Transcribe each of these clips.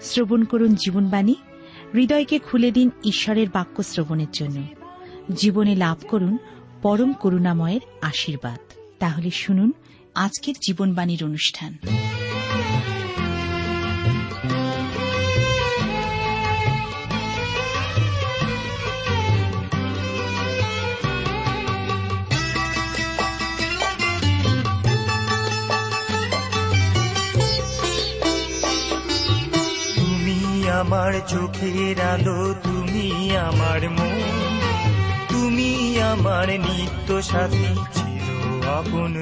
শ্রবণ করুন জীবনবাণী। হৃদয়কে খুলে দিন ঈশ্বরের বাক্য শ্রবণের জন্য। জীবনে লাভ করুন পরম করুণাময়ের আশীর্বাদ। তাহলে শুনুন আজকের জীবনবাণীর অনুষ্ঠান। আমার চোখের আলো, তুমি আমার মন। তুমি আমার নিত্য সাথী ছিল আপন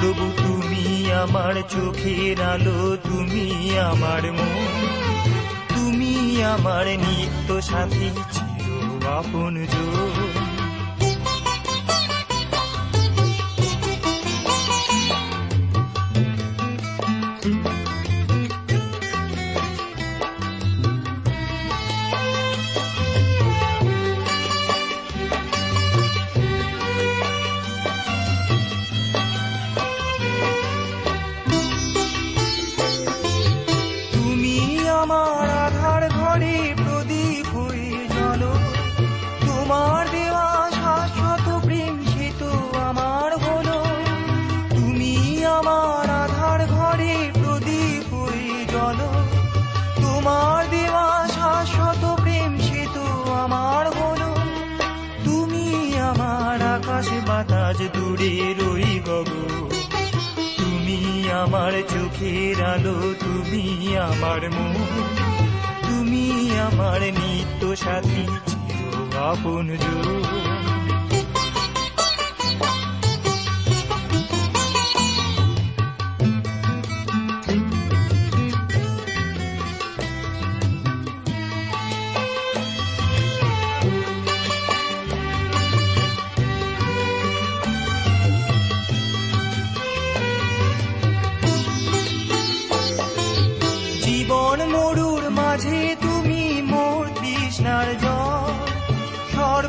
প্রভু তুমি আমার চোখের আলো, তুমি আমার মন। তুমি আমার নিত্য সাথী ছিল আপন তুমি চোখের আলো তুমি আমার মন তুমি আমার নিত্য সাথী আপন জীবন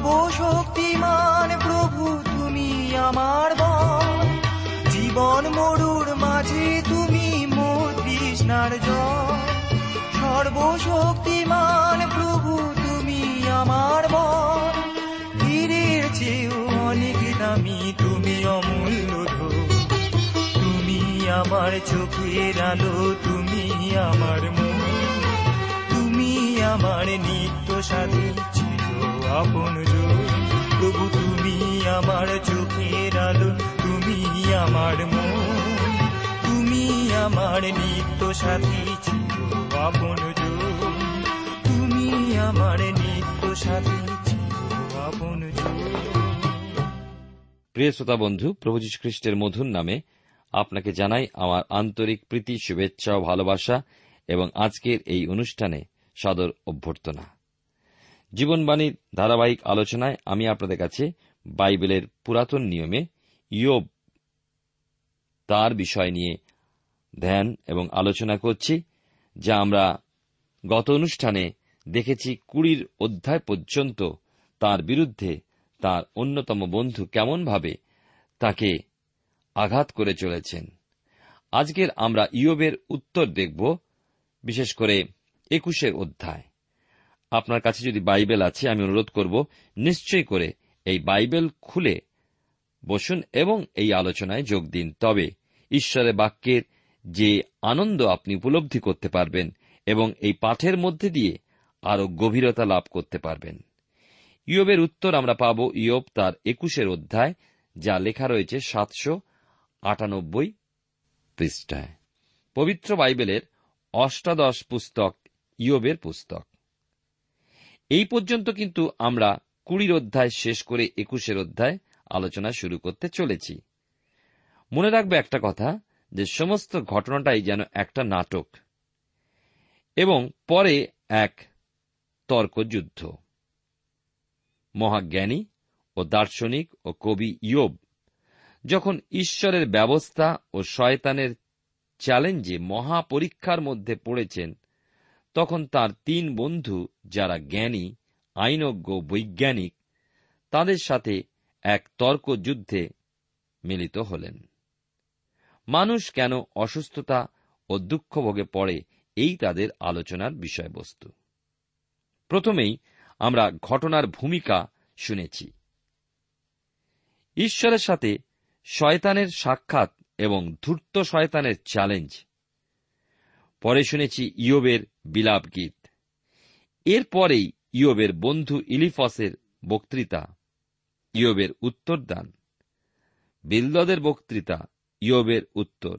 সর্বশক্তিমান প্রভু, তুমি আমার বল জীবন মরুর মাঝে তুমি মোর তৃষ্ণার জল। সর্বশক্তিমান প্রভু, তুমি আমার বল। হীরের চেয়েও অনেক দামি, তুমি অমূল্য তুমি আমার চোখের আলো, তুমি আমার মন। তুমি আমার নিত্য সাথী আপন প্রভু, তুমি আমার চোখের আলো, তুমি আমার মন, তুমি আমার নিত্য সাথী ছিল আপন তুমি আমার নিত্য সাথী প্রিয় শ্রোতা বন্ধু, প্রভু খ্রিস্টের মধুর নামে আপনাকে জানাই আমার আন্তরিক প্রীতি, শুভেচ্ছা ও ভালোবাসা এবং আজকের এই অনুষ্ঠানে সদর অভ্যর্থনা। জীবনবাণীর ধারাবাহিক আলোচনায় আমি আপনাদের কাছে বাইবেলের পুরাতন নিয়মে ইয়োব তার বিষয় নিয়ে ধ্যান এবং আলোচনা করছি, যা আমরা গত অনুষ্ঠানে দেখেছি কুড়ির অধ্যায় পর্যন্ত তার বিরুদ্ধে তার অন্যতম বন্ধু কেমনভাবে তাকে আঘাত করে চলেছেন। আজকের আমরা ইয়োবের উত্তর দেখব, বিশেষ করে একুশের অধ্যায়। আপনার কাছে যদি বাইবেল আছে, আমি অনুরোধ করব নিশ্চয় করে এই বাইবেল খুলে বসুন এবং এই আলোচনায় যোগ দিন। তবে ঈশ্বরের বাক্যের যে আনন্দ আপনি উপলব্ধি করতে পারবেন এবং এই পাঠের মধ্যে দিয়ে আরও গভীরতা লাভ করতে পারবেন। ইয়বের উত্তর আমরা পাব ইয়ব তার একুশের অধ্যায়, যা লেখা রয়েছে সাতশো আটানব্বই পৃষ্ঠায়। পবিত্র বাইবেলের অষ্টাদশ পুস্তক ইয়বের পুস্তক। এই পর্যন্ত কিন্তু আমরা কুড়ির অধ্যায় শেষ করে একুশের অধ্যায় আলোচনা শুরু করতে চলেছি। মনে রাখবে একটা কথা, যে সমস্ত ঘটনাটাই যেন একটা নাটক এবং পরে এক তর্কযুদ্ধ। মহাজ্ঞানী ও দার্শনিক ও কবি ইয়োব যখন ঈশ্বরের ব্যবস্থা ও শয়তানের চ্যালেঞ্জে মহাপরীক্ষার মধ্যে পড়েছেন তখন তার তিন বন্ধু যারা জ্ঞানী, আইনজ্ঞ, বৈজ্ঞানিক, তাদের সাথে এক তর্কযুদ্ধে মিলিত হলেন। মানুষ কেন অসুস্থতা ও দুঃখভোগে পড়ে এই তাদের আলোচনার বিষয়বস্তু। প্রথমেই আমরা ঘটনার ভূমিকা শুনেছি। ঈশ্বরের সাথে শয়তানের সাক্ষাৎ এবং ধূর্ত শয়তানের চ্যালেঞ্জ। পরে শুনেছি ইয়োবের বিলাপ গীত। এরপরেই ইয়বের বন্ধু ইলিফসের বক্তৃতা, ইয়োবের উত্তরদান। বিলদদের বক্তৃতা, ইয়বের উত্তর।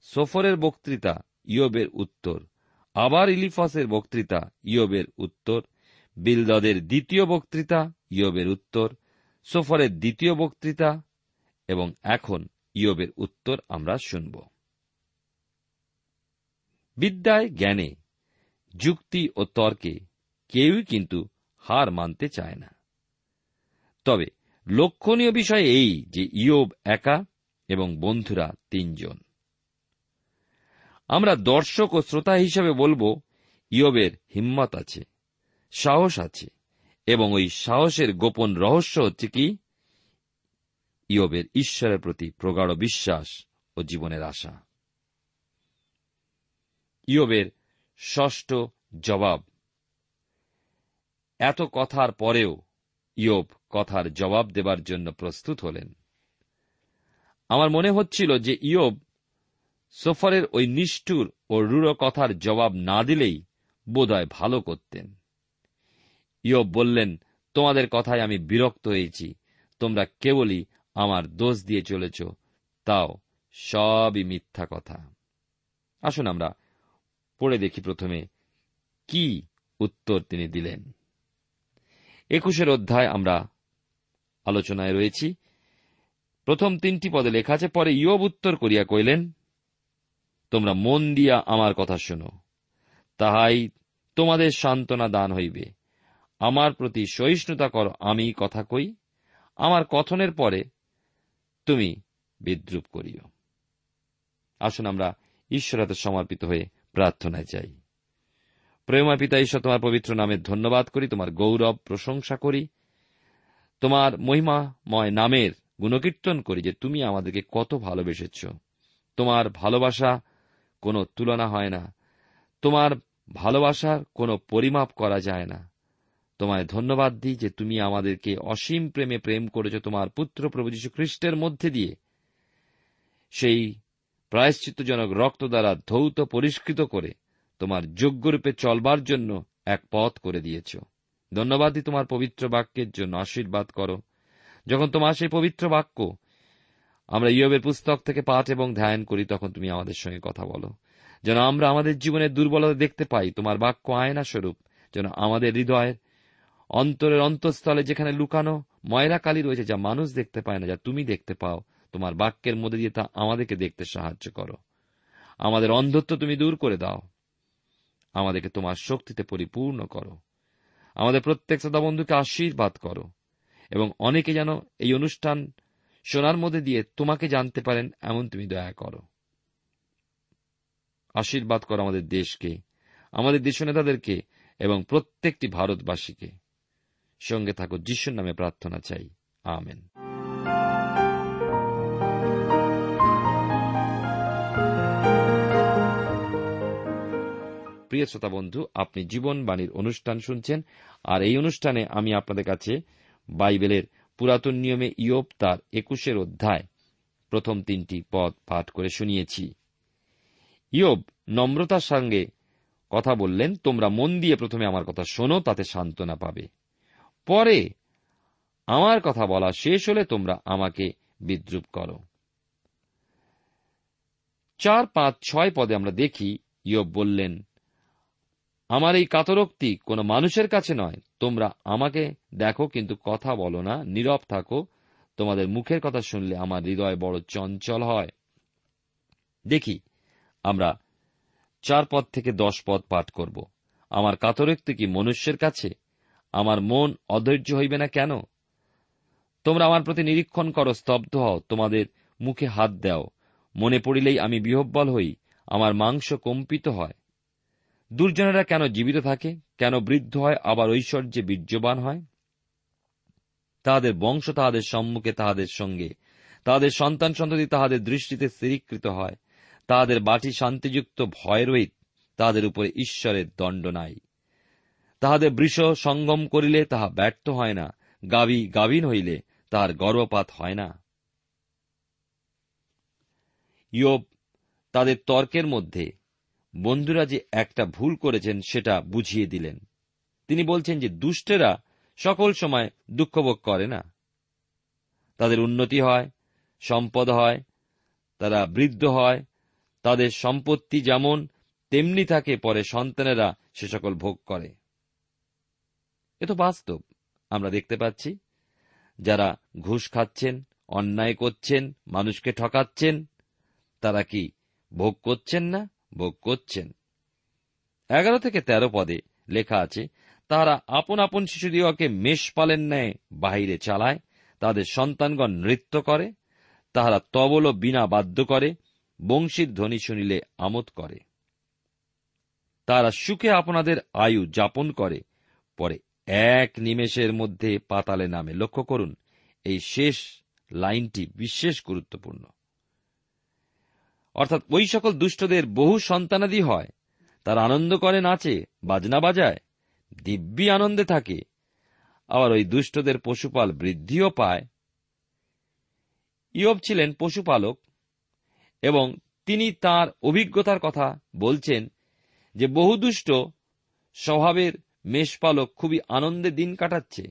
সোফরের বক্তৃতা, ইয়বের উত্তর। আবার ইলিফসের বক্তৃতা, ইয়বের উত্তর। বিলদদের দ্বিতীয় বক্তৃতা, ইয়বের উত্তর। সোফরের দ্বিতীয় বক্তৃতা এবং এখন ইয়বের উত্তর আমরা শুনব। বিদ্যায় জ্ঞানে যুক্তি ও তর্কে কেউই কিন্তু হার মানতে চায় না। তবে লক্ষণীয় বিষয় এই যে ইয়োব একা এবং বন্ধুরা তিনজন। আমরা দর্শক ও শ্রোতা হিসেবে বলব, ইয়বের হিম্মত আছে, সাহস আছে এবং ওই সাহসের গোপন রহস্য হচ্ছে কি? ইয়বের ঈশ্বরের প্রতি প্রগাঢ় বিশ্বাস ও জীবনের আশা। ইয়বের ষষ্ঠ জবাব। এত কথার পরেও ইয়ব কথার জবাব দেবার জন্য প্রস্তুত হলেন। আমার মনে হচ্ছিল যে ইয়ব সোফরের ওই নিষ্ঠুর ও রূঢ় কথার জবাব না দিলেই বোধহয় ভালো করতেন। ইয়ব বললেন, তোমাদের কথায় আমি বিরক্ত হয়েছি। তোমরা কেবলই আমার দোষ দিয়ে চলেছ। তাও সবই মিথ্যা কথা। আসুন আমরা পড়ে দেখি প্রথমে, কি উত্তর তিনি দিলেন? একুশের অধ্যায় আমরা আলোচনায় রয়েছি। প্রথম তিনটি পদে লেখা আছে, পরে ইয়ব উত্তর করিয়া কইলেন, তোমরা মন দিয়া আমার কথা শোনো, তাহাই তোমাদের সান্ত্বনা দান হইবে। আমার প্রতি সহিষ্ণুতা কর, আমি কথা কই, আমার কথনের পরে তুমি বিদ্রুপ করিও। আসুন আমরা ঈশ্বরাতে সমর্পিত হয়ে প্রার্থনায় যাই। প্রেমা পিতা ঈশ্বর, তোমার পবিত্র নামে ধন্যবাদ করি, তোমার গৌরব প্রশংসা করি, তোমার মহিমাময় নামের গুণকীর্তন করি যে তুমি আমাদেরকে কত ভালোবেসেছ। তোমার ভালোবাসা কোনো তুলনা হয় না, তোমার ভালোবাসার কোনো পরিমাপ করা যায় না। তোমায় ধন্যবাদ দিই যে তুমি আমাদেরকে অসীম প্রেমে প্রেম করেছ, তোমার পুত্র প্রভু যীশু খ্রিস্টের মধ্যে দিয়ে। সেই প্রায়শ্চিত্তজনক রক্ত দ্বারা ধৌত পরিষ্কৃত করে তোমার যোগ্যরূপে চলবার জন্য এক পথ করে দিয়েছ। ধন্যবাদই তোমার পবিত্র বাক্যের জন্য আশীর্বাদ করো। যখন তোমার সেই পবিত্র বাক্য আমরা ইয়বের পুস্তক থেকে পাঠ এবং ধ্যান করি, তখন তুমি আমাদের সঙ্গে কথা বলো। যেন আমরা আমাদের জীবনের দুর্বলতা দেখতে পাই, তোমার বাক্য আয়না স্বরূপ যেন আমাদের হৃদয়ের অন্তরের অন্তঃস্থলে যেখানে লুকানো ময়রা কালি রয়েছে, যা মানুষ দেখতে পায় না, যা তুমি দেখতে পাও তোমার বাক্যের মধ্যে দিয়ে তা আমাদেরকে দেখতে সাহায্য করো। আমাদের অন্ধত্ব তুমি দূর করে দাও। আমাদেরকে তোমার শক্তিতে পরিপূর্ণ করো। আমাদের প্রত্যেক শ্রোতা বন্ধুকে আশীর্বাদ করো এবং অনেকে যেন এই অনুষ্ঠান শোনার মধ্যে দিয়ে তোমাকে জানতে পারেন, এমন তুমি দয়া করো। আশীর্বাদ করো আমাদের দেশকে, আমাদের দেশ নেতাদেরকে এবং প্রত্যেকটি ভারতবাসীকে। সঙ্গে থাকো, যিশুর নামে প্রার্থনা চাই। আমেন। প্রিয় শ্রোতা বন্ধু, আপনি জীবনবাণীর অনুষ্ঠান শুনছেন, আর এই অনুষ্ঠানে আমি আপনাদের কাছে বাইবেলের পুরাতন নিয়মে ইয়োপ তার একুশের অধ্যায় প্রথম তিনটি পদ পাঠ করে শুনিয়েছি। ইয়োব নম্রতার সঙ্গে কথা বললেন, তোমরা মন দিয়ে প্রথমে আমার কথা শোনো, তাতে সান্ত্বনা পাবে। পরে আমার কথা বলা শেষ হলে তোমরা আমাকে বিদ্রুপ করো। চার পাঁচ ছয় পদে আমরা দেখি, ইয়োব বললেন আমার এই কাতরোক্তি কোন মানুষের কাছে নয়। তোমরা আমাকে দেখো, কিন্তু কথা বলো না, নীরব থাকো। তোমাদের মুখের কথা শুনলে আমার হৃদয় বড় চঞ্চল হয়। দেখি, আমরা চার পদ থেকে দশ পদ পাঠ করব। আমার কাতরোক্তি কি মনুষ্যের কাছে? আমার মন অধৈর্য হইবে না কেন? তোমরা আমার প্রতি নিরীক্ষণ করো, স্তব্ধ হও, তোমাদের মুখে হাত দাও। মনে পড়িলেই আমি বিহব্বল হই, আমার মাংস কম্পিত হয়। দুর্জনেরা কেন জীবিত থাকে? কেন বৃদ্ধ হয়, আবার ঐশ্বর্যে বীর্যবান হয়? তাহাদের বংশ তাহাদের সম্মুখে তাহাদের সঙ্গে। তাহাদের সন্তান সন্ততি তাহাদের দৃষ্টিতে স্থিরীকৃত হয়। তাহাদের বাটি শান্তিযুক্ত ভয় রহিত, তাহাদের উপরে ঈশ্বরের দণ্ড নাই। তাহাদের বৃষ সঙ্গম করিলে তাহা ব্যর্থ হয় না গাবি গাভীন হইলে তাহার গর্ভপাত হয় না। ইয়োব, তাদের তর্কের মধ্যে বন্ধুরা যে একটা ভুল করেছেন সেটা বুঝিয়ে দিলেন। তিনি বলছেন যে দুষ্টেরা সকল সময় দুঃখভোগ করে না। তাদের উন্নতি হয়, সম্পদ হয়, তারা বৃদ্ধ হয়, তাদের সম্পত্তি যেমন তেমনি থাকে, পরে সন্তানেরা সে সকল ভোগ করে। এ তো বাস্তব। আমরা দেখতে পাচ্ছি, যারা ঘুষ খাচ্ছেন, অন্যায় করছেন, মানুষকে ঠকাচ্ছেন, তারা কি ভোগ করছেন না? ভোগ করছেন। এগারো থেকে তেরো পদে লেখা আছে তারা আপন আপন শিশুদিওকে মেষ পালেন ন্যায় বাহিরে চালায়, তাদের সন্তানগণ নৃত্য করে, তাহারা তবল বিনা বাদ্য করে, বংশীর ধ্বনি শুনিলে আমোদ করে। তারা সুখে আপনাদের আয়ু যাপন করে, পরে এক নিমেষের মধ্যে পাতালে নামে লক্ষ্য করুন, এই শেষ লাইনটি বিশেষ গুরুত্বপূর্ণ। অর্থাৎ ওই সকল দুষ্টদের বহু সন্তানাদি হয়। তার আনন্দ করে, নাচে, বাজনা বাজায়, দিব্যি আনন্দে থাকে। আবার ওই দুষ্টদের পশুপাল বৃদ্ধিও পায়। ইয়ব ছিলেন পশুপালক এবং তিনি তার অভিজ্ঞতার কথা বলছেন যে বহু দুষ্ট স্বভাবের মেষপালক খুবই আনন্দে দিন কাটাচ্ছে।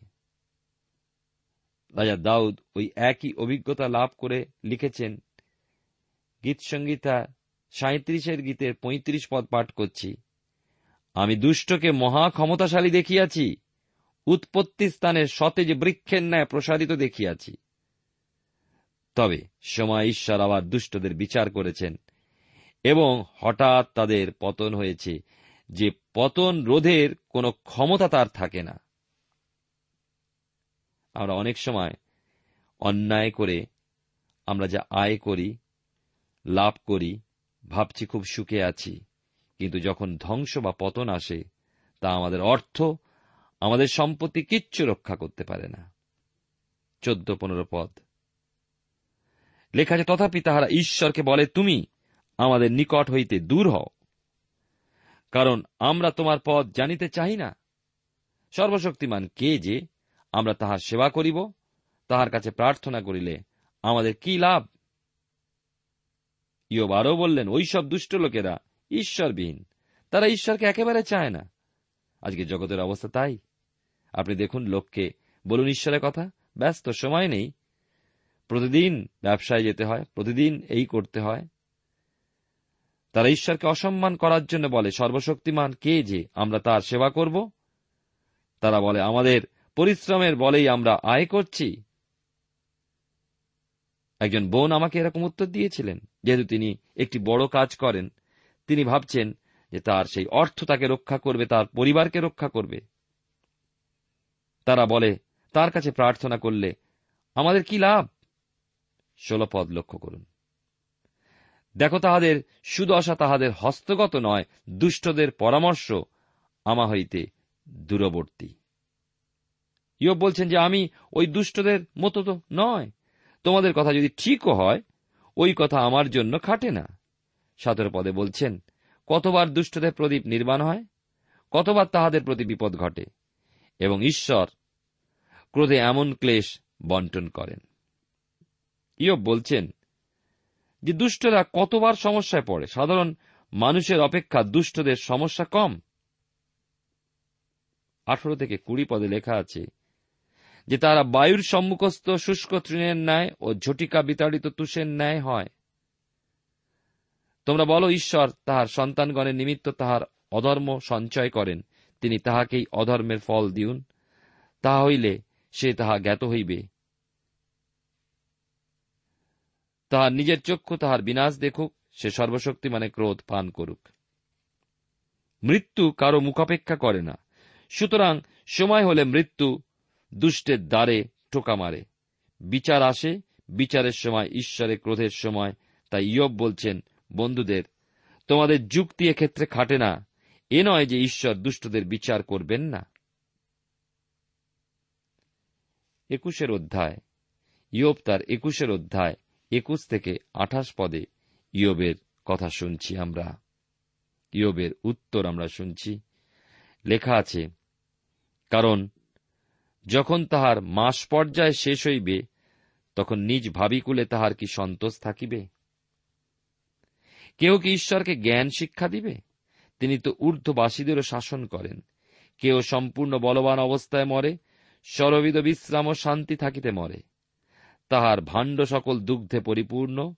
রাজা দাউদ ওই একই অভিজ্ঞতা লাভ করে লিখেছেন গীত সঙ্গীতা সাঁত্রিশের গীতের পঁয়ত্রিশ পদ পাঠ করছি। আমি দুষ্টকে মহা ক্ষমতাশালী দেখিয়াছি, উৎপত্তি স্থানের সতেজ বৃক্ষের ন্যায় প্রসারিত দেখিয়াছি। তবে সময় ঈশ্বর আবার দুষ্টদের বিচার করেছেন এবং হঠাৎ তাদের পতন হয়েছে যে পতন রোধের কোনো ক্ষমতা তার থাকে না। আমরা অনেক সময় অন্যায় করে আমরা যা আয় করি লাভ করি, ভাবছি খুব সুখে আছি। কিন্তু যখন ধ্বংস বা পতন আসে, তা আমাদের অর্থ, আমাদের সম্পত্তি কিচ্ছু রক্ষা করতে পারে না। চোদ্দ পনেরো পদ। লেখা আছে, তথাপি তাহারা ঈশ্বরকে বলে, তুমি আমাদের নিকট হইতে দূর হও। কারণ আমরা তোমার পদ জানিতে চাই না। সর্বশক্তিমান কে যে আমরা তাহার সেবা করিব, তাহার কাছে প্রার্থনা করিলে আমাদের কি লাভ? ইয়ব আরও বললেন, ওই সব দুষ্ট লোকেরা ঈশ্বরবিহীন। তারা ঈশ্বরকে একেবারে চায় না। আজকে জগতের অবস্থা তাই। আপনি দেখুন, লোককে বলুন ঈশ্বরের কথা। ব্যস্ত সময় নেই। প্রতিদিন ব্যবসায় যেতে হয়, প্রতিদিন এই করতে হয়। তারা ঈশ্বরকে অসম্মান করার জন্য বলে, সর্বশক্তিমান কে যে আমরা তার সেবা করব? তারা বলে, আমাদের পরিশ্রমের বলেই আমরা আয় করছি। একজন বোন আমাকে এরকম উত্তর দিয়েছিলেন। যেহেতু তিনি একটি বড় কাজ করেন, তিনি ভাবছেন যে তার সেই অর্থ তাকে রক্ষা করবে, তার পরিবারকে রক্ষা করবে। তারা বলে, তার কাছে প্রার্থনা করলে আমাদের কি লাভ? ষোলপদ লক্ষ্য করুন। দেখো, তাহাদের সুদশা তাহাদের হস্তগত নয়, দুষ্টদের পরামর্শ আমা হইতে দূরবর্তী। ইয়ব বলছেন যে, আমি ওই দুষ্টদের মতো তো নয়। তোমাদের কথা যদি ঠিকও হয় ওই কথা আমার জন্য খাটে না। সতেরো পদে বলছেন, কতবার দুষ্টদের প্রদীপ নির্মাণ হয়? কতবার তাহাদের প্রতি বিপদ ঘটে? এবং ঈশ্বর ক্রোধে এমন ক্লেশ বন্টন করেন। ইয়ব বলছেন, যে দুষ্টরা কতবার সমস্যায় পড়ে? সাধারণ মানুষের অপেক্ষা দুষ্টদের সমস্যা কম। আঠারো থেকে কুড়ি পদে লেখা আছে যে তারা বায়ুর সম্মুখস্থ শুষ্ক তৃণের ন্যায় ও ঝটিকা বিতাড়িত তুষের ন্যায় হয়। তোমরা বলো, ঈশ্বর তাহার সন্তানগণের নিমিত্ত তাহার অধর্ম সঞ্চয় করেন। তিনি তাহাকেই অধর্মের ফল দিউন। তাহা হইলে সে তাহা জ্ঞাত হইবে। তাহার নিজের চক্ষু তাহার বিনাশ দেখুক, সে সর্বশক্তি মানে ক্রোধ পান করুক। মৃত্যু কারও মুখাপেক্ষা করে না। সুতরাং সময় হলে মৃত্যু দুষ্টের দ্বারে টোকা মারে। বিচার আসে, বিচারের সময়, ঈশ্বরের ক্রোধের সময়। তাই ইয়ব বলছেন, বন্ধুদের, তোমাদের যুক্তি ক্ষেত্রে খাটে না। এ নয় যে ঈশ্বর দুষ্টদের বিচার করবেন না। একুশের অধ্যায়। ইয়ব তার একুশের অধ্যায়, একুশ থেকে আঠাশ পদে ইয়বের কথা শুনছি আমরা। ইয়বের উত্তর আমরা শুনছি। লেখা আছে, কারণ যখন তাহার মাস পর্যায় শেষ হইবে, তখন নিজ ভাবিকুলে তাহার কি সন্তোষ থাকিবে? কেউ কি ঈশ্বরকে জ্ঞান শিক্ষা দিবে? তিনি তো ঊর্ধ্ববাসীদেরও শাসন করেন। কেউ সম্পূর্ণ বলবান অবস্থায় মরে সরবিদ বিশ্রাম ও শান্তি থাকিতে মরে। তাহার ভাণ্ড সকল দুগ্ধে পরিপূর্ণ,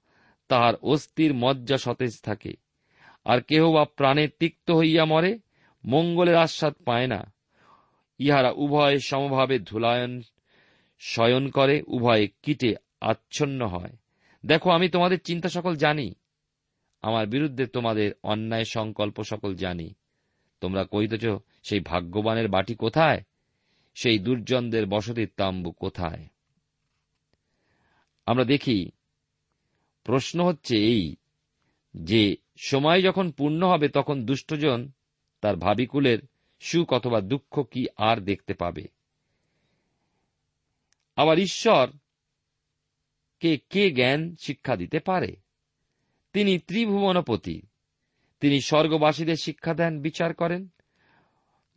তাহার অস্থির মজ্জা সতেজ থাকে। আর কেহ বা প্রাণে তিক্ত হইয়া মরে, মঙ্গলের আস্বাদ পায় না। ইহারা উভয় সমভাবে ধুলায়ন, শয়ন করে, উভয়ে কীটে আচ্ছন্ন হয়। দেখো, আমি তোমাদের চিন্তা সকল জানি। আমার বিরুদ্ধে তোমাদের অন্যায় সংকল্প সকল জানি। তোমরা কইতেছ সেই ভাগ্যবানের বাটি কোথায়? সেই দুর্জনদের বসতির তাম্বু কোথায়? আমরা দেখি, প্রশ্ন হচ্ছে এই, যে সময় যখন পূর্ণ হবে, তখন দুষ্টজন তার ভাবিকুলের সুখ অথবা দুঃখ কি আর দেখতে পাবে? আবার ঈশ্বর কে কে জ্ঞান শিক্ষা দিতে পারে? তিনি ত্রিভুবনপতি। তিনি স্বর্গবাসীদের শিক্ষা দেন, বিচার করেন।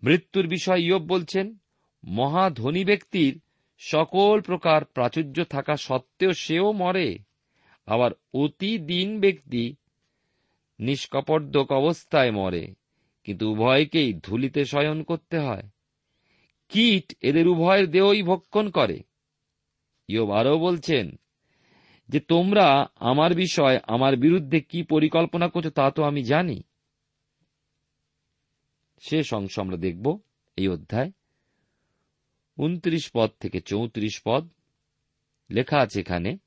মৃত্যুর বিষয় ইয়ব বলছেন, মহাধনী ব্যক্তির সকল প্রকার প্রাচুর্য থাকা সত্ত্বেও সেও মরে। আবার অতি দিন ব্যক্তি নিষ্কপর্দক অবস্থায় মরে। কিন্তু উভয়কেই ধুলিতে শয়ন করতে হয়। কীট এদের উভয়ের দেহই ভক্ষণ করে। ইয়ব আরও বলছেন যে, তোমরা আমার বিষয়, আমার বিরুদ্ধে কি পরিকল্পনা করছ তা তো আমি জানি। শেষ অংশ আমরা দেখব এই অধ্যায়। উনত্রিশ পদ থেকে চৌত্রিশ পদ লেখা আছে এখানে,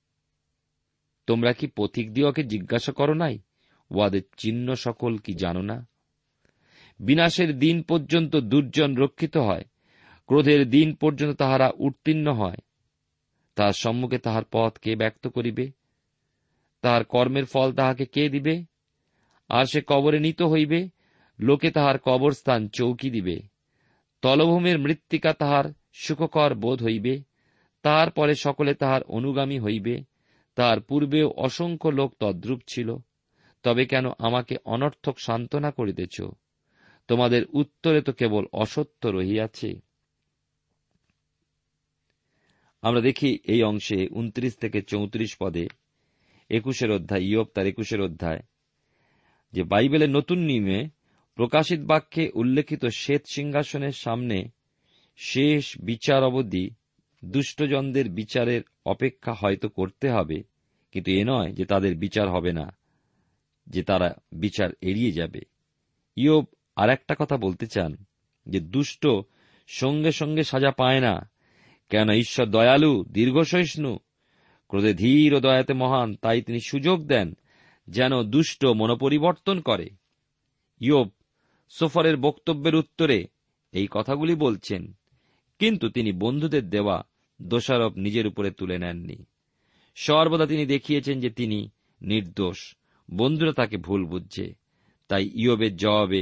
তোমরা কি পথিক দিওকে জিজ্ঞাসা করো নাই? ওয়াদের চিহ্ন সকল কি জানো না? বিনাশের দিন পর্যন্ত দুর্জন রক্ষিত হয়, ক্রোধের দিন পর্যন্ত তাহারা উত্তীর্ণ হয়। তাহার সম্মুখে তাহার পথ কে ব্যক্ত করিবে? তাহার কর্মের ফল তাহাকে কে দিবে? আর সে কবরে নিত হইবে? লোকে তাহার কবরস্থান চৌকি দিবে। তলভূমির মৃত্তিকা তাহার সুখকর বোধ হইবে। তাহার পরে সকলে তাহার অনুগামী হইবে। তাহার পূর্বেও অসংখ্য লোক তদ্রূপ ছিল। তবে কেন আমাকে অনর্থক সান্ত্বনা করিতেছ? তোমাদের উত্তরে তো কেবল অসত্য রহিয়াছে। আমরা দেখি এই অংশে উনত্রিশ থেকে চৌত্রিশ পদে একুশের অধ্যায়, ইয়ব তার একুশের অধ্যায়, যে বাইবেলের নতুন নিয়মে প্রকাশিত বাক্যে উল্লেখিত শ্বেত সিংহাসনের সামনে শেষ বিচার অবধি দুষ্টজনদের বিচারের অপেক্ষা হয়তো করতে হবে, কিন্তু এ নয় যে তাদের বিচার হবে না, যে তারা বিচার এড়িয়ে যাবে। ইয়ব আর একটা কথা বলতে চান, যে দুষ্ট সঙ্গে সঙ্গে সাজা পায় না। কেন ঈশ্বর দয়ালু দীর্ঘসহিষ্ণু ক্রোধে ধীর ও দয়াতে মহান, তাই তিনি সুযোগ দেন যেন দুষ্ট মনোপরিবর্তন করে। ইয়োব সোফারের বক্তব্যের উত্তরে এই কথাগুলি বলছেন, কিন্তু তিনি বন্ধুদের দেওয়া দোষারোপ নিজের উপরে তুলে নেননি। সর্বদা তিনি দেখিয়েছেন যে তিনি নির্দোষ, বন্ধুরা তাকে ভুল বুঝছে। তাই ইয়বের জবাবে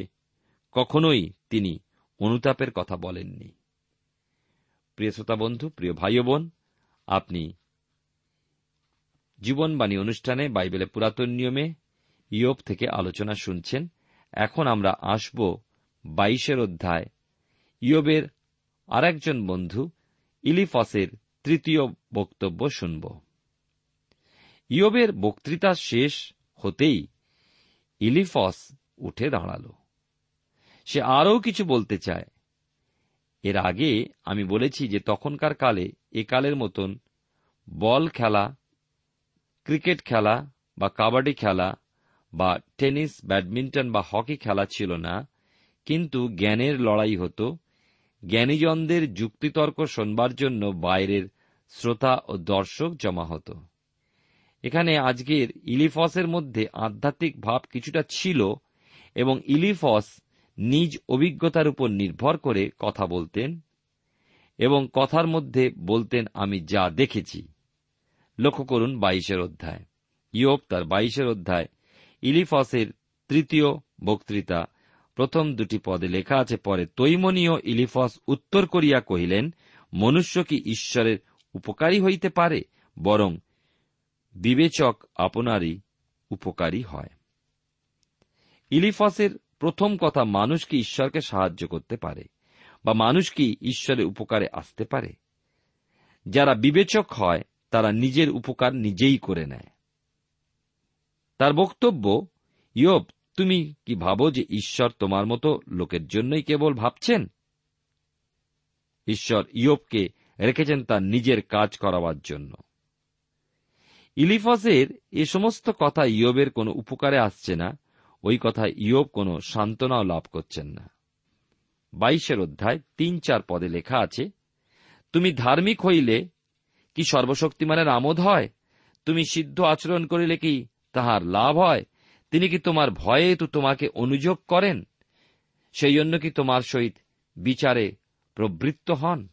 কখনোই তিনি অনুতাপের কথা বলেননি। প্রিয় শ্রোতা বন্ধু, প্রিয় ভাই বোন, আপনি জীবনবাণী অনুষ্ঠানে বাইবেলের পুরাতন নিয়মে ইয়োব থেকে আলোচনা শুনছেন। এখন আমরা আসব বাইশের অধ্যায়। ইয়োবের আর একজন বন্ধু, ইলিফসের তৃতীয় বক্তব্য শুনব। ইয়োবের বক্তৃতা শেষ হতেই ইলিফস উঠে দাঁড়াল। সে আরও কিছু বলতে চায়। এর আগে আমি বলেছি যে তখনকার কালে, এ কালের মতন বল খেলা, ক্রিকেট খেলা বা কাবাডি খেলা বা টেনিস, ব্যাডমিন্টন বা হকি খেলা ছিল না, কিন্তু জ্ঞানের লড়াই হতো, জ্ঞানীজনদের যুক্তিতর্ক শোনবার জন্য বাইরের শ্রোতা ও দর্শক জমা হতো। এখানে আজকের ইলিফসের মধ্যে আধ্যাত্মিক ভাব কিছুটা ছিল এবং ইলিফস নিজ অভিজ্ঞতার উপর নির্ভর করে কথা বলতেন এবং কথার মধ্যে বলতেন, আমি যা দেখেছি। লক্ষ্য করুন বাইশের অধ্যায়। ইয়োব তার বাইশের অধ্যায়, ইলিফসের তৃতীয় বক্তৃতা, প্রথম দুটি পদে লেখা আছে, পরে তৈমনীয় ইলিফস উত্তর করিয়া কহিলেন, মনুষ্য কি ঈশ্বরের উপকারী হইতে পারে, বরং বিবেচক আপনারই উপকারী হয়? ইলিফসের প্রথম কথা মানুষ কি ঈশ্বরকে সাহায্য করতে পারে বা মানুষ কি ঈশ্বরের উপকারে আসতে পারে? যারা বিবেচক হয়, তারা নিজের উপকার নিজেই করে নেয়। তার বক্তব্য, ইয়ব, তুমি কি ভাবো যে ঈশ্বর তোমার মতো লোকের জন্যই কেবল ভাবছেন? ঈশ্বর ইয়বকে রেখেছেন তার নিজের কাজ করাবার জন্য। ইলিফসের এ সমস্ত কথা ইয়বের কোনো উপকারে আসছে না ওই কথা ইয়ব কোনো সান্ত্বনাও লাভ করছেন না। বাইশের অধ্যায় তিন চার পদে লেখা আছে, তুমি ধার্মিক হইলে কি সর্বশক্তিমানের আমোদ হয়? তুমি সিদ্ধ আচরণ করিলে কি তাহার লাভ হয়? তিনি কি তোমার ভয়ে তো তোমাকে অনুযোগ করেন? সেই জন্য কি তোমার সহিত বিচারে প্রবৃত্ত হন?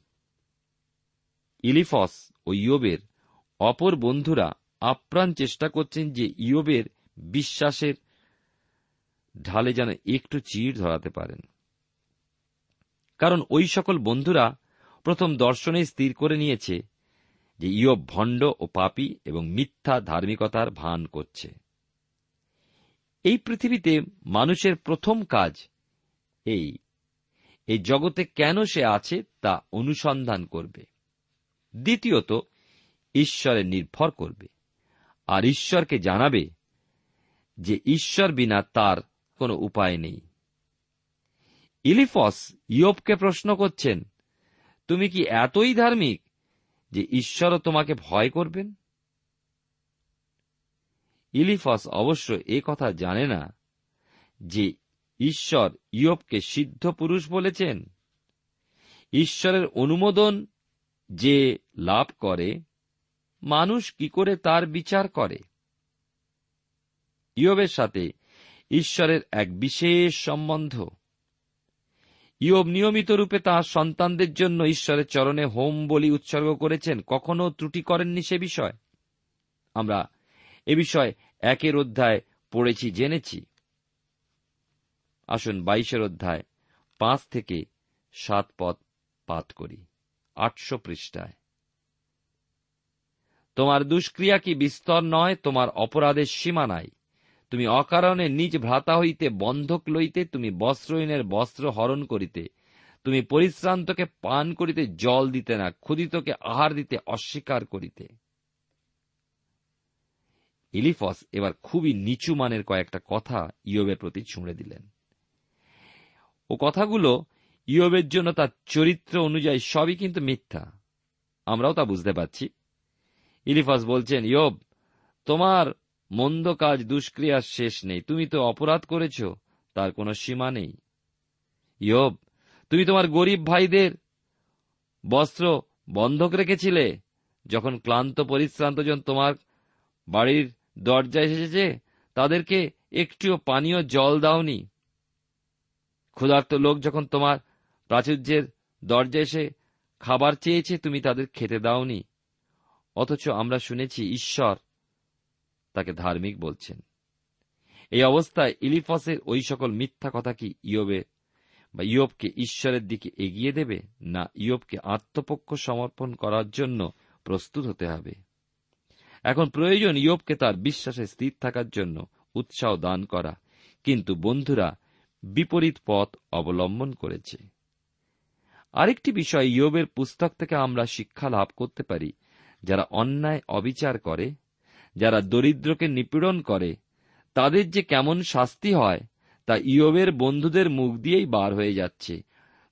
ইলিফস ও ইয়োবের অপর বন্ধুরা আপ্রাণ চেষ্টা করছেন যে ইয়োবের বিশ্বাসের ঢালে যেন একটু চির ধরাতে পারেন। কারণ ওই সকল বন্ধুরা প্রথম দর্শনে স্থির করে নিয়েছে যে ইয়ব ভণ্ড ও পাপী এবং মিথ্যা ধার্মিকতার ভান করছে। এই পৃথিবীতে মানুষের প্রথম কাজ এই এই জগতে কেন সে আছে তা অনুসন্ধান করবে। দ্বিতীয়ত, ঈশ্বরে নির্ভর করবে। আর ঈশ্বরকে জানাবে যে ঈশ্বর বিনা তার কোনো উপায় নেই। ইলিফস ইয়বকে প্রশ্ন করছেন, তুমি কি এতই ধার্মিক যে ঈশ্বরও তোমাকে ভয় করবেন? ইলিফস অবশ্য এ কথা জানে না যে ঈশ্বর ইয়বকে সিদ্ধ পুরুষ বলেছেন। ঈশ্বরের অনুমোদন যে লাভ করে, মানুষ কি করে তার বিচার করে? ইয়বের সাথে ঈশ্বরের এক বিশেষ সম্বন্ধ। ইয়ব নিয়মিত রূপে তাঁর সন্তানদের জন্য ঈশ্বরের চরণে হোম বলি উৎসর্গ করেছেন। কখনো ত্রুটি করেননি সে বিষয়। আমরা এ বিষয়ে একের অধ্যায় পড়েছি, জেনেছি। আসুন বাইশের অধ্যায় পাঁচ থেকে সাত পদ পাঠ করি। আটশো পৃষ্ঠায়। তোমার দুষ্ক্রিয়া কি বিস্তর নয়, তোমার অপরাধের সীমা নাই। তুমি অকারণে নিজ ভ্রাতা হইতে বন্ধক লইতে তুমি বস্ত্রহীনের বস্ত্র হরণ করিতে। তুমি পরিশ্রান্তকে পান করিতে জল দিতে না ক্ষুদিতকে আহার দিতে অস্বীকার করিতে। ইলিফস এবার খুবই নিচু মানের কয়েকটা কথা ইয়বের প্রতি ছুঁড়ে দিলেন। ও কথাগুলো ইয়বের জন্য তার চরিত্র অনুযায়ী সবই কিন্তু মিথ্যা। আমরাও তা বুঝতে পারছি। ইলিফাস বলছেন, ইয়ব, তোমার মন্দ কাজ দুষ্ক্রিয়ার শেষ নেই। তুমি তো অপরাধ করেছ, তার কোনো সীমা নেই। ইয়ব, তুমি তোমার গরিব ভাইদের বস্ত্র বন্ধক রেখেছিলে, যখন ক্লান্ত পরিশ্রান্ত জন তোমার বাড়ির দরজায় এসেছে, তাদেরকে একটিও পানীয় জল দাওনি। ক্ষুধার্ত লোক যখন তোমার প্রাচুর্যের দরজা এসে খাবার চেয়েছে, তুমি তাদের খেতে দাওনি। অথচ আমরা শুনেছি, ঈশ্বর তাকে ধার্মিক বলছেন। এই অবস্থায় ইলিফসের ওই সকল মিথ্যা কথা কি ইয়বে বা ইয়বকে ঈশ্বরের দিকে এগিয়ে দেবে না ইয়বকে আত্মপক্ষ সমর্পণ করার জন্য প্রস্তুত হতে হবে? এখন প্রয়োজন ইয়বকে তার বিশ্বাসে স্থির থাকার জন্য উৎসাহ দান করা, কিন্তু বন্ধুরা বিপরীত পথ অবলম্বন করেছে। আরেকটি বিষয় ইয়বের পুস্তক থেকে আমরা শিক্ষা লাভ করতে পারি, যারা অন্যায় অবিচার করে যারা দরিদ্রকে নিপীড়ন করে, তাদের যে কেমন শাস্তি হয়, তা ইয়বের বন্ধুদের মুখ দিয়েই বার হয়ে যাচ্ছে।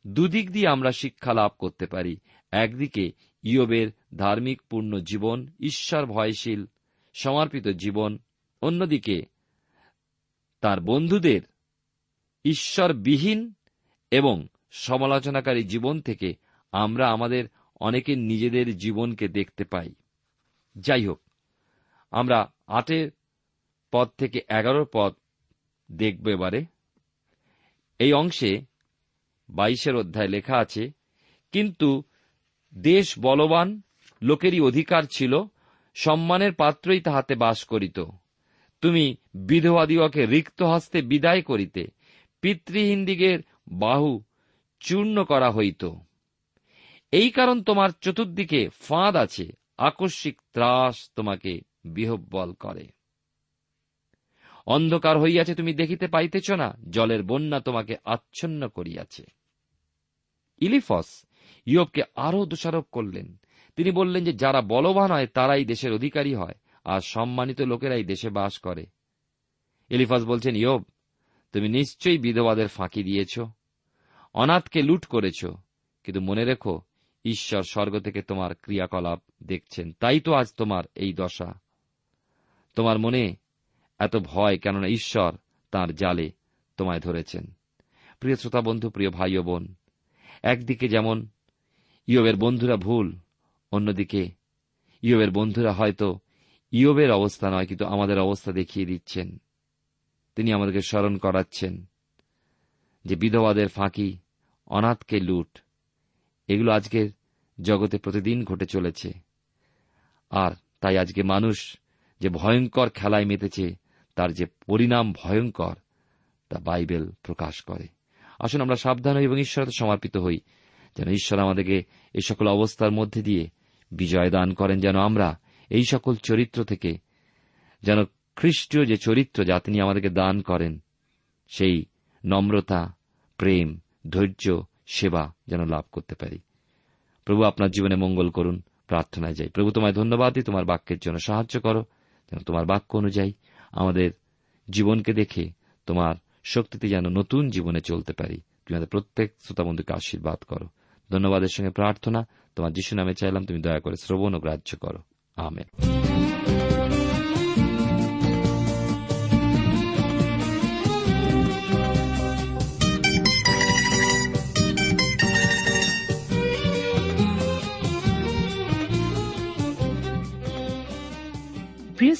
দুদিক দিয়ে আমরা শিক্ষা লাভ করতে পারি। একদিকে ইয়বের ধার্মিক পূর্ণ জীবন, ঈশ্বর ভয়শীল, সমর্পিত জীবন। অন্যদিকে তার বন্ধুদের ঈশ্বরবিহীন এবং সমালোচনাকারী জীবন থেকে আমরা আমাদের অনেকের নিজেদের জীবনকে দেখতে পাই। যাই হোক আমরা আটের পদ থেকে এগারো পদ দেখব এবারে। এই অংশে বাইশের অধ্যায় লেখা আছে, কিন্তু দেশ বলবান লোকেরই অধিকার ছিল, সম্মানের পাত্রই তাহাতে বাস করিত। তুমি বিধবাদিওকে রিক্ত হস্তে বিদায় করিতে, পিতৃহিন্দিগের বাহু চূর্ণ করা হইত। এই কারণ তোমার চতুর্দিকে ফাঁদ আছে, আকস্মিক ত্রাস তোমাকে বিহব্বল করে। অন্ধকার হইয়াছে, তুমি দেখিতে পাইতেছ না, জলের বন্যা তোমাকে আচ্ছন্ন করিয়াছে। ইলিফস ইয়বকে আরও দোষারোপ করলেন। তিনি বললেন যে, যারা বলবান হয়, তারাই দেশের অধিকারী হয়, আর সম্মানিত লোকেরাই দেশে বাস করে। এলিফাস বলছেন, ইয়ব, তুমি নিশ্চয়ই বিধবাদের ফাঁকি দিয়েছ, অনাথকে লুট করেছ, কিন্তু মনে রেখো, ঈশ্বর স্বর্গ থেকে তোমার ক্রিয়াকলাপ দেখছেন, তাই তো আজ তোমার এই দশা। তোমার মনে এত ভয় কেননা ঈশ্বর তার জালে তোমায় ধরেছেন। প্রিয় শ্রোতা বন্ধু প্রিয় ভাই ও বোন, একদিকে যেমন ইয়বের বন্ধুরা ভুল, অন্যদিকে ইয়বের বন্ধুরা হয়তো ইয়বের অবস্থা নয়, কিন্তু আমাদের অবস্থা দেখিয়ে দিচ্ছেন। তিনি আমাদেরকে স্মরণ করাচ্ছেন যে বিধবাদের ফাঁকি, অনাথকে লুট, এগুলো আজকের জগতে প্রতিদিন ঘটে চলেছে। আর তাই আজকে মানুষ যে ভয়ঙ্কর খেলায় মেতেছে, তার যে পরিণাম ভয়ঙ্কর, তা বাইবেল প্রকাশ করে। আসুন আমরা সাবধান হই এবং ঈশ্বরতে সমর্পিত হই, যেন ঈশ্বর আমাদেরকে এই সকল অবস্থার মধ্যে দিয়ে বিজয় দান করেন, যেন আমরা এই সকল চরিত্র থেকে, যেন খ্রিস্টীয় যে চরিত্র যা তিনি আমাদেরকে দান করেন, সেই নম্রতা, প্রেম, ধৈর্য, সেবা যেন লাভ করতে পারি। প্রভু, আপনার জীবনে মঙ্গল করুন, প্রার্থনায় যাই। প্রভু, তোমায় ধন্যবাদ দিই, তোমার বাক্যের জন্য সাহায্য করো। যেন তোমার বাক্য অনুযায়ী আমাদের জীবনকে দেখে তোমার শক্তিতে যেন নতুন জীবনে চলতে পারি। তুমি আমাদের প্রত্যেক শ্রোতাবন্ধুকে আশীর্বাদ করো। ধন্যবাদের সঙ্গে প্রার্থনা তোমার যিশু নামে চাইলাম, তুমি দয়া করে শ্রবণ ও গ্রাহ্য করো। আমেন।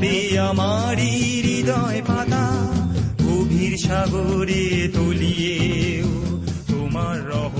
তবে আমার হৃদয় পাতা গভীর সাগরে তলিয়েও তোমার রহ